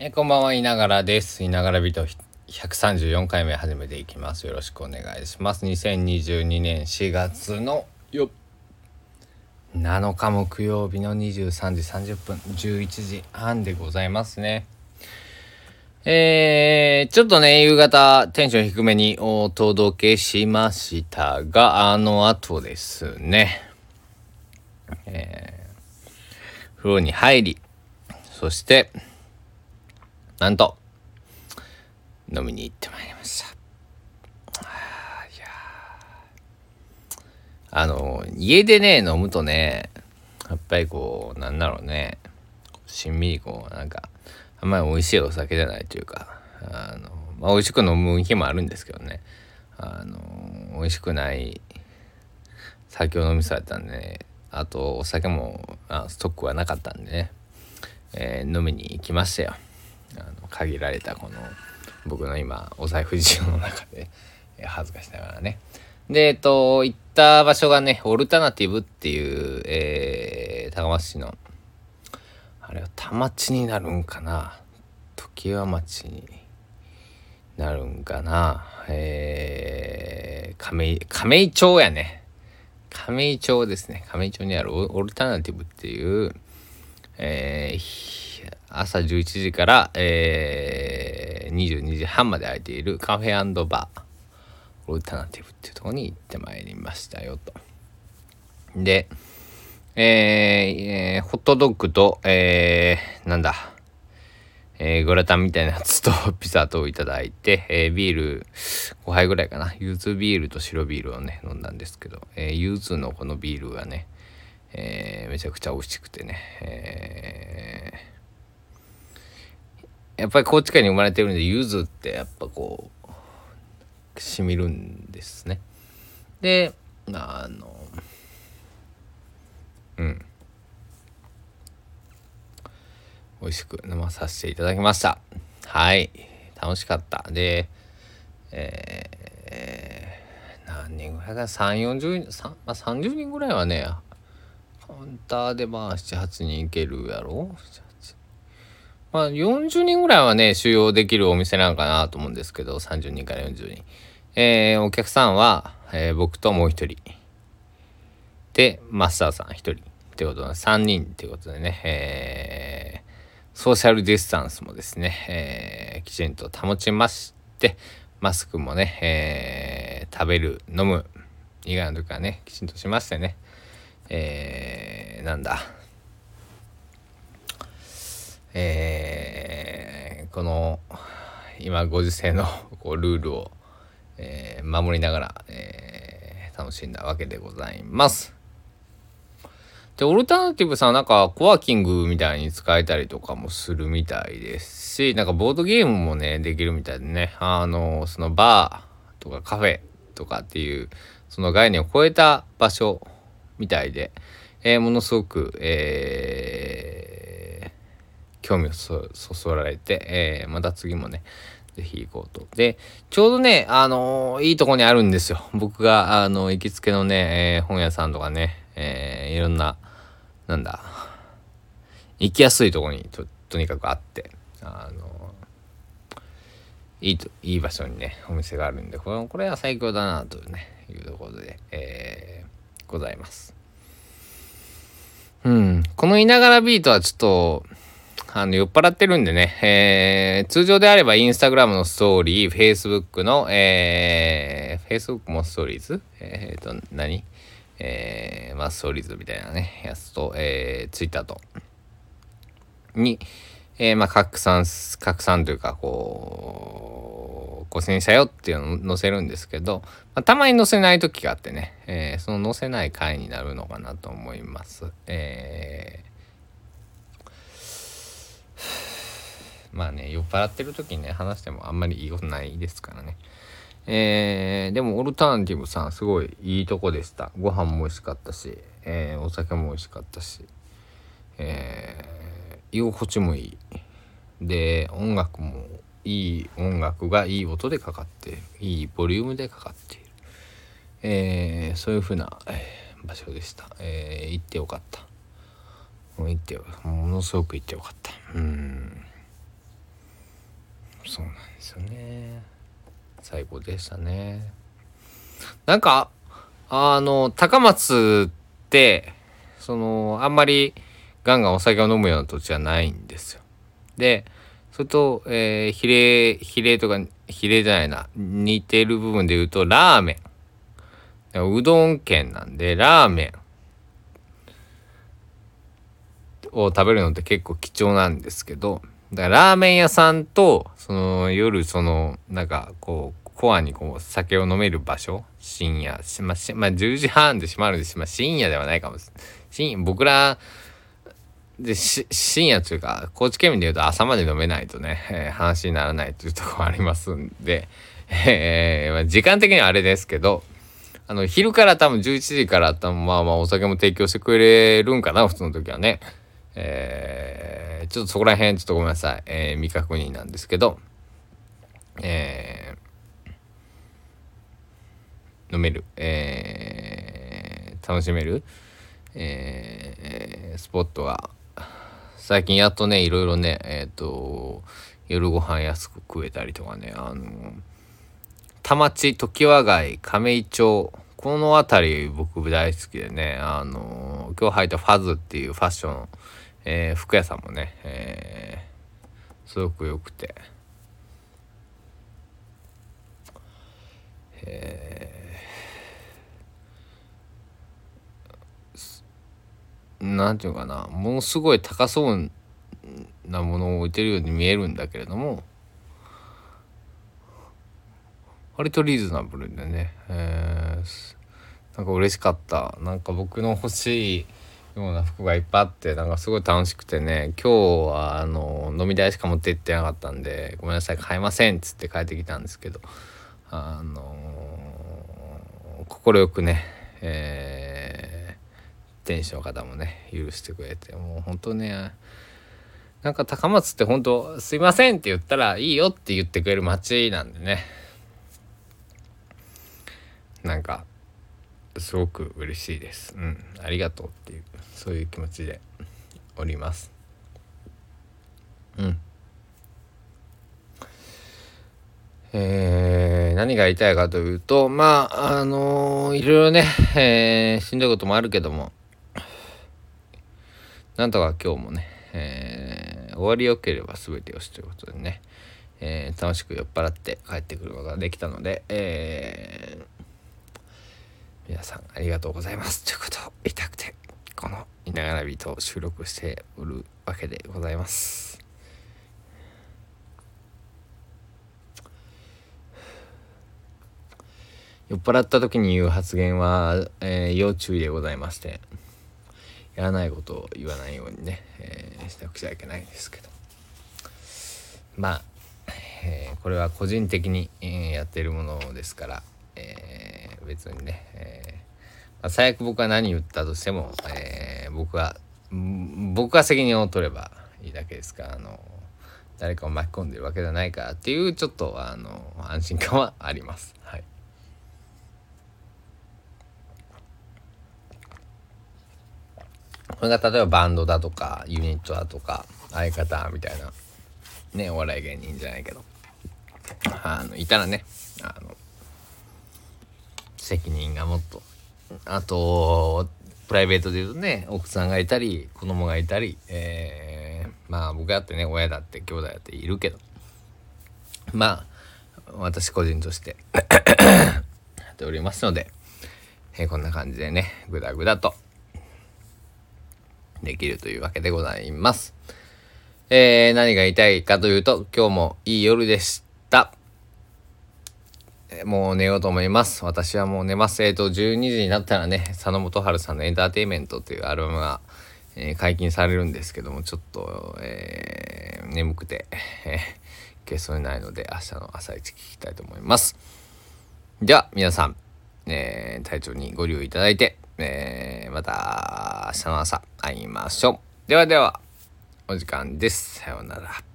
えこんばんは、いながらです。いながらビート134回目始めていきます。よろしくお願いします。2022年4月のよ7日木曜日の23時30分、11時半でございますね。えー、ちょっとね、夕方テンション低めにお届けしましたが、あの後ですね、えー、風呂に入り、そして、なんと、飲みに行ってまいりました。あの、家でね、飲むとね、やっぱりこう、なんだろうね、しんみりこう、なんか、あんまり美味しいお酒じゃないというか、あの、まあ、美味しく飲む日もあるんですけどね、あの、美味しくない酒を飲みそうやったんで、ね、あとお酒もあストックはなかったんでね、えー、飲みに行きましたよ。あの限られたこの僕の今お財布事情の中で、恥ずかしながらね。で、えっと、行った場所がね、オルタナティブっていう、えー、高松市の、あれは田町になるんかな常盤町になるんかなえー、亀井、亀井町やね。亀井町ですね。亀井町にあるオルタナティブっていう、えー、朝11時から、えー、22時半まで開いているカフェバーオルタナティブっていうとこに行ってまいりましたよと。で、えー、ホットドッグと、えー、なんだ、えー、グラタンみたいなやつと ピザといただいて、えー、ビール5杯ぐらいかな。ゆずビールと白ビールをね、飲んだんですけど、えー、ゆずのこのビールがね、えー、めちゃくちゃ美味しくてね、えーやっぱり高知県に生まれてるんで柚子ってやっぱこうしみるんですね。であのうん。美味しく飲まさせていただきました。はい。楽しかった。でえー、何人ぐらいか3 4 0人、まあ、30人ぐらいはねカウンターでまあ78人いけるやろ？まあ、40人ぐらいはね、収容できるお店なのかなと思うんですけど、30人から40人。えー、お客さんは、えー、僕ともう一人。で、マスターさん一人。ってことで、3人ってことでね、えー、ソーシャルディスタンスもですね、えー、きちんと保ちまして、マスクもね、えー、食べる、飲む以外の時はね、きちんとしましてね、えー、なんだ、えー、この今ご時世の こうルールを、えー、守りながら、えー、楽しんだわけでございます。で、オルタナティブさんなんかコワーキングみたいに使えたりとかもするみたいですし、なんかボードゲームもね、できるみたいでね、あの、そのバーとかカフェとかっていう、その概念を超えた場所みたいで、えー、ものすごく、えー興味をそそられて、えー、また次もね、ぜひ行こうと。で、ちょうどね、あのー、いいとこにあるんですよ。僕が、あの、行きつけのね、えー、本屋さんとかね、えー、いろんな、なんだ、行きやすいとこにと、とにかくあって、あのいいと、いい場所にね、お店があるんで、これこれは最強だな、というね、いうところで、えー、ございます。うん。このいながらビートはちょっと、あの、酔っ払ってるんでね、えー、通常であればインスタグラムのストーリー、フェイスブックの、えー、フェイスブックもストーリーズ？えっ、と、何？えー、まあ、ストーリーズみたいなね、やつと、えー、ツイッターと、に、えー、まあ、拡散、拡散というか、こう、更新したよっていうのを載せるんですけど、まあ、たまに載せない時があってね、えー、その載せない回になるのかなと思います。えーまあね、酔っ払ってる時にね、話してもあんまりいいことないですからね。えー、でもオルタナティブさんすごいいいとこでした。ご飯も美味しかったし、えー、お酒も美味しかったし、えー、居心地もいい。で、音楽もいい音楽がいい音でかかっている。いいボリュームでかかっている。えー、そういう風な、え、場所でした。えー、行ってよかった。行ってよものすごく行ってよかった。うん。そうなんですよね。最高でしたね。なんかあの高松ってそのあんまりガンガンお酒を飲むような土地はないんですよ。でそれと、えー、比例比例とか比例じゃないな似てる部分で言うとラーメン。うどん県なんでラーメン。を食べるのって結構貴重なんですけどだからラーメン屋さんとその夜そのなんかこうコアにこう酒を飲める場所？深夜。しまし、まあ、10時半で閉まるんでしまあ、深夜ではないかもしれない。深僕らで深夜というか高知県民でいうと朝まで飲めないとね、えー、話にならないというところありますんで、えーまあ、時間的にはあれですけどあの昼から多分11時から多分まあまあお酒も提供してくれるんかな普通の時はね。えー、ちょっとそこら辺ちょっとごめんなさい、えー、未確認なんですけど、えー、飲める、えー、楽しめる、えー、スポットは。最近やっとねいろいろねえっ、ー、と夜ご飯安く食えたりとかね。あの田町常盤街亀井町この辺り僕大好きでねあの今日履いたファズっていうファッションえー、服屋さんもね、えー、すごく良くて、えー、なんていうかなものすごい高そうなものを置いてるように見えるんだけれども割とリーズナブルでね、えー、なんか嬉しかった。なんか僕の欲しいような服がいっぱいあってなんかすごい楽しくてね。今日はあの飲み代しか持って行ってなかったんでごめんなさい買えませんっつって帰ってきたんですけど。あの快くね、えー、店主の方もね許してくれてもう本当ねなんか高松って本当すいませんって言ったらいいよって言ってくれる街なんでね。なんかすごく嬉しいです。うん、ありがとうっていうそういう気持ちでおります。うん。えー、何が言いたいかというとまああのー、いろいろね、えー、しんどいこともあるけどもなんとか今日もね、えー、終わりよければ全てよしということでね、えー、楽しく酔っ払って帰ってくることができたので、えー皆さんありがとうございます。ということを言いたくてこの「いながらび」と収録しておるわけでございます。酔っ払った時に言う発言は、えー、要注意でございましてやらないことを言わないようにね、えー、しなくちゃいけないんですけど。まあ、えー、これは個人的に、えー、やってるものですから、えー別にね、えー、まあ、最悪僕は何言ったとしても、えー、僕は僕が責任を取ればいいだけですからあの誰かを巻き込んでるわけじゃないからっていうちょっとあの安心感はあります。はいこれが例えばバンドだとかユニットだとか相方みたいなねお笑い芸人じゃないけどあのいたらねあの責任がもっとあとプライベートで言うとね奥さんがいたり子供がいたり、えー、まあ僕だってね親だって兄弟だっているけどまあ私個人としてやっておりますので、えー、こんな感じでねグダグダとできるというわけでございます。えー、何が言いたいかというと今日もいい夜でした。もう寝ようと思います。私はもう寝ます。えっ、ー、と、12時になったらね、佐野元春さんのエンターテインメントというアルバムが、えー、解禁されるんですけども、ちょっと、えー、眠くて、えー、消そうにないので、明日の朝一聞きたいと思います。では、皆さん、え、体調にご留意いただいて、え、また明日の朝会いましょう。ではでは、お時間です。さようなら。